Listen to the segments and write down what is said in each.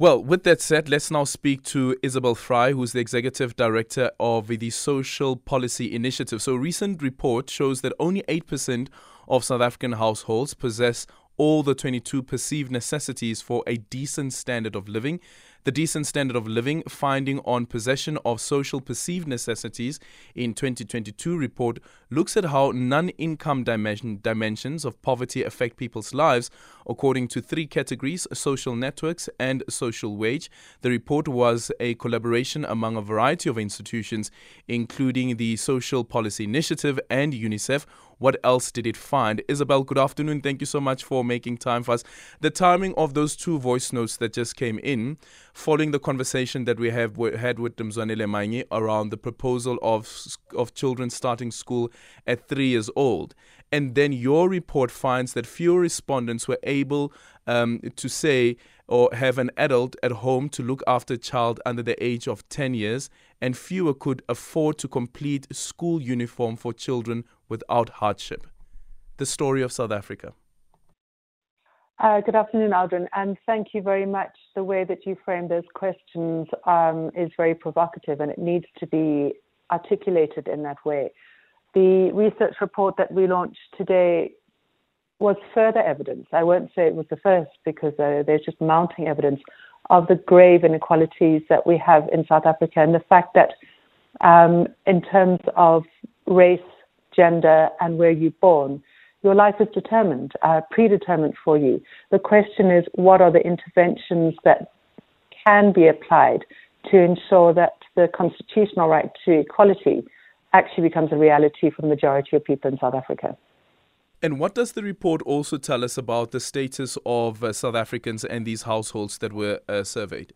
Well, with that said, let's now speak to Isobel Frye, who's the executive director of the Social Policy Initiative. So, a recent report shows that only 8% of South African households possess all the 22 perceived necessities for a decent standard of living. The Decent Standard of Living Finding on Possession of Social Perceived Necessities in 2022 report looks at how non income dimension, dimensions of poverty affect people's lives according to three categories social networks and social wage. The report was a collaboration among a variety of institutions, including the Social Policy Initiative and UNICEF. What else did it find? Isobel, good afternoon. Thank you so much for making time for us. The timing of those two voice notes that just came in following the conversation that we have had with Mzwanele Manyi around the proposal of of children starting school at three years old, and then your report finds that fewer respondents were able um, to say or have an adult at home to look after a child under the age of 10 years, and fewer could afford to complete school uniform for children without hardship. The story of South Africa. Uh, good afternoon, Aldrin, and thank you very much. The way that you frame those questions um, is very provocative and it needs to be articulated in that way. The research report that we launched today was further evidence. I won't say it was the first because uh, there's just mounting evidence of the grave inequalities that we have in South Africa and the fact that, um, in terms of race, gender, and where you're born, your life is determined, uh, predetermined for you. The question is, what are the interventions that can be applied to ensure that the constitutional right to equality actually becomes a reality for the majority of people in South Africa? And what does the report also tell us about the status of uh, South Africans and these households that were uh, surveyed?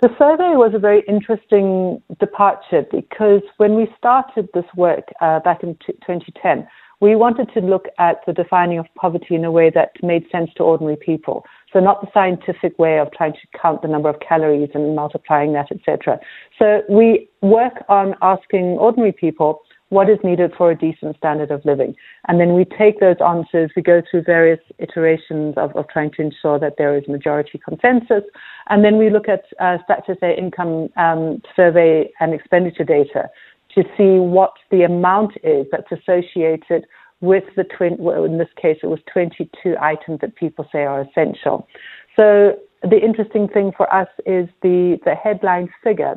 The survey was a very interesting departure because when we started this work uh, back in t- 2010, we wanted to look at the defining of poverty in a way that made sense to ordinary people. So not the scientific way of trying to count the number of calories and multiplying that, etc. So we work on asking ordinary people what is needed for a decent standard of living. And then we take those answers, we go through various iterations of, of trying to ensure that there is majority consensus. And then we look at uh, statutory income um, survey and expenditure data to see what the amount is that's associated with the twin. Well, in this case, it was 22 items that people say are essential. So the interesting thing for us is the the headline figure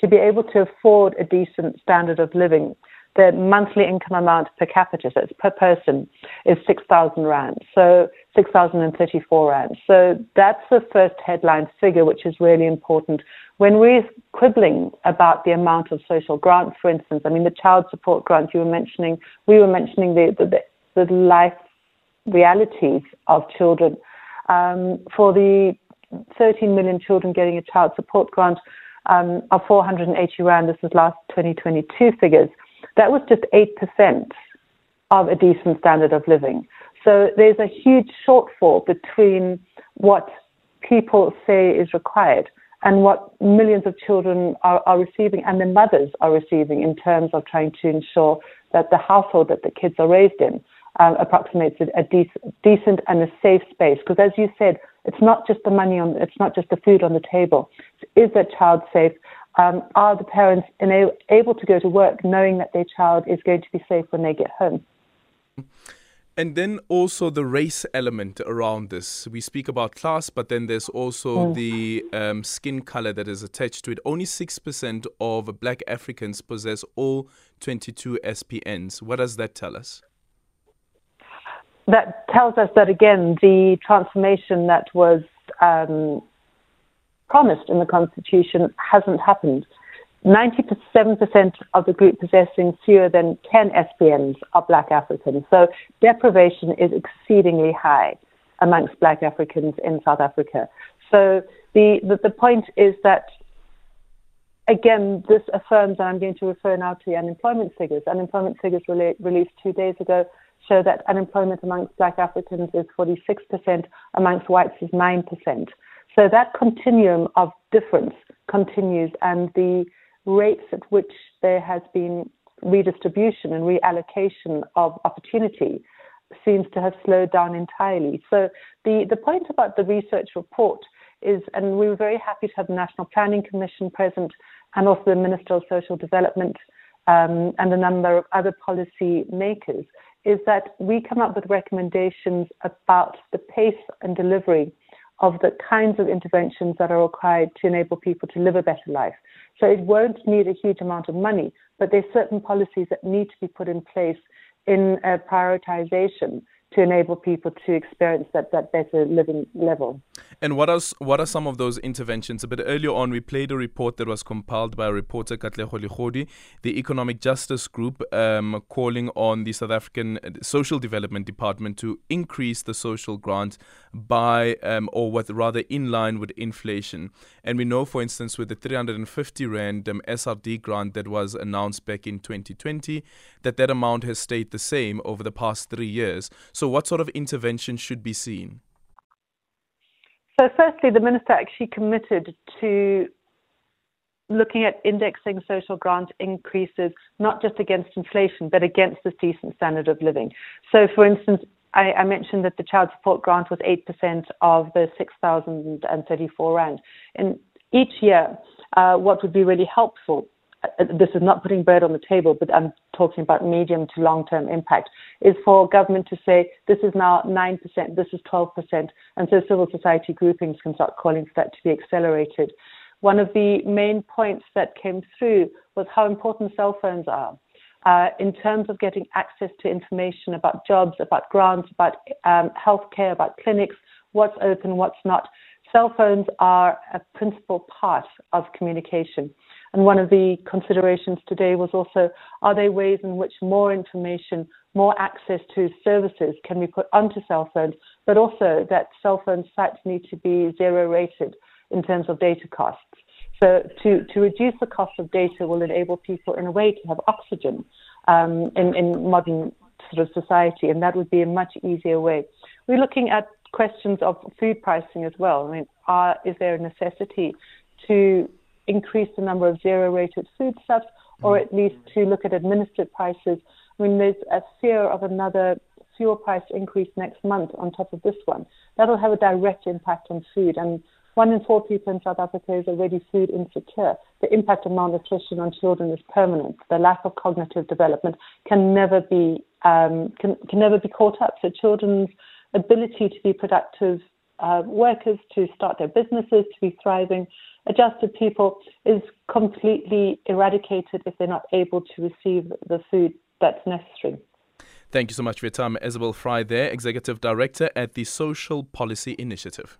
to be able to afford a decent standard of living. The monthly income amount per capita, so it's per person, is 6,000 rand. So 6,034 rand. So that's the first headline figure, which is really important when we're quibbling about the amount of social grants, for instance, I mean, the child support grants you were mentioning, we were mentioning the, the, the life realities of children. Um, for the 13 million children getting a child support grant um, of 480 Rand, this is last 2022 figures, that was just 8% of a decent standard of living. So there's a huge shortfall between what people say is required and what millions of children are, are receiving and their mothers are receiving in terms of trying to ensure that the household that the kids are raised in um, approximates a, dec- decent and a safe space. Because as you said, it's not just the money on, it's not just the food on the table. Is that child safe? Um, are the parents able to go to work knowing that their child is going to be safe when they get home? And then also the race element around this. We speak about class, but then there's also mm. the um, skin color that is attached to it. Only 6% of black Africans possess all 22 SPNs. What does that tell us? That tells us that, again, the transformation that was um, promised in the Constitution hasn't happened. 97% of the group possessing fewer than 10 SPNs are black Africans. So deprivation is exceedingly high amongst black Africans in South Africa. So the, the, the point is that, again, this affirms, and I'm going to refer now to the unemployment figures. Unemployment figures rela- released two days ago show that unemployment amongst black Africans is 46%, amongst whites is 9%. So that continuum of difference continues, and the rates at which there has been redistribution and reallocation of opportunity seems to have slowed down entirely. So the, the point about the research report is, and we were very happy to have the National Planning Commission present and also the Minister of Social Development um, and a number of other policy makers, is that we come up with recommendations about the pace and delivery of the kinds of interventions that are required to enable people to live a better life. So it won't need a huge amount of money, but there's certain policies that need to be put in place in a prioritization to enable people to experience that, that better living level. And what are, what are some of those interventions? A bit earlier on, we played a report that was compiled by a reporter, Katleho Likhodi, the Economic Justice Group, um, calling on the South African Social Development Department to increase the social grant by, um, or rather in line with inflation. And we know, for instance, with the 350 Rand um, SRD grant that was announced back in 2020, that that amount has stayed the same over the past three years. So, what sort of intervention should be seen? So, firstly, the minister actually committed to looking at indexing social grant increases not just against inflation, but against the decent standard of living. So, for instance, I, I mentioned that the child support grant was 8% of the 6,034 Rand. And each year, uh, what would be really helpful this is not putting bread on the table, but I'm talking about medium to long term impact, is for government to say this is now 9%, this is 12%, and so civil society groupings can start calling for that to be accelerated. One of the main points that came through was how important cell phones are. Uh, in terms of getting access to information about jobs, about grants, about um, healthcare, about clinics, what's open, what's not. Cell phones are a principal part of communication. And one of the considerations today was also are there ways in which more information, more access to services can be put onto cell phones, but also that cell phone sites need to be zero rated in terms of data costs. So to, to reduce the cost of data will enable people in a way to have oxygen um, in, in modern sort of society, and that would be a much easier way. We're looking at questions of food pricing as well. I mean, are, is there a necessity to increase the number of zero-rated foodstuffs, or at least to look at administered prices. I mean, there's a fear of another fuel price increase next month on top of this one. That'll have a direct impact on food, and one in four people in South Africa is already food insecure. The impact of malnutrition on children is permanent. The lack of cognitive development can never be um, can, can never be caught up. So children's ability to be productive uh, workers, to start their businesses, to be thriving, adjusted people is completely eradicated if they're not able to receive the food that's necessary. Thank you so much for your time, Isobel Frye, there, Executive Director at the Social Policy Initiative.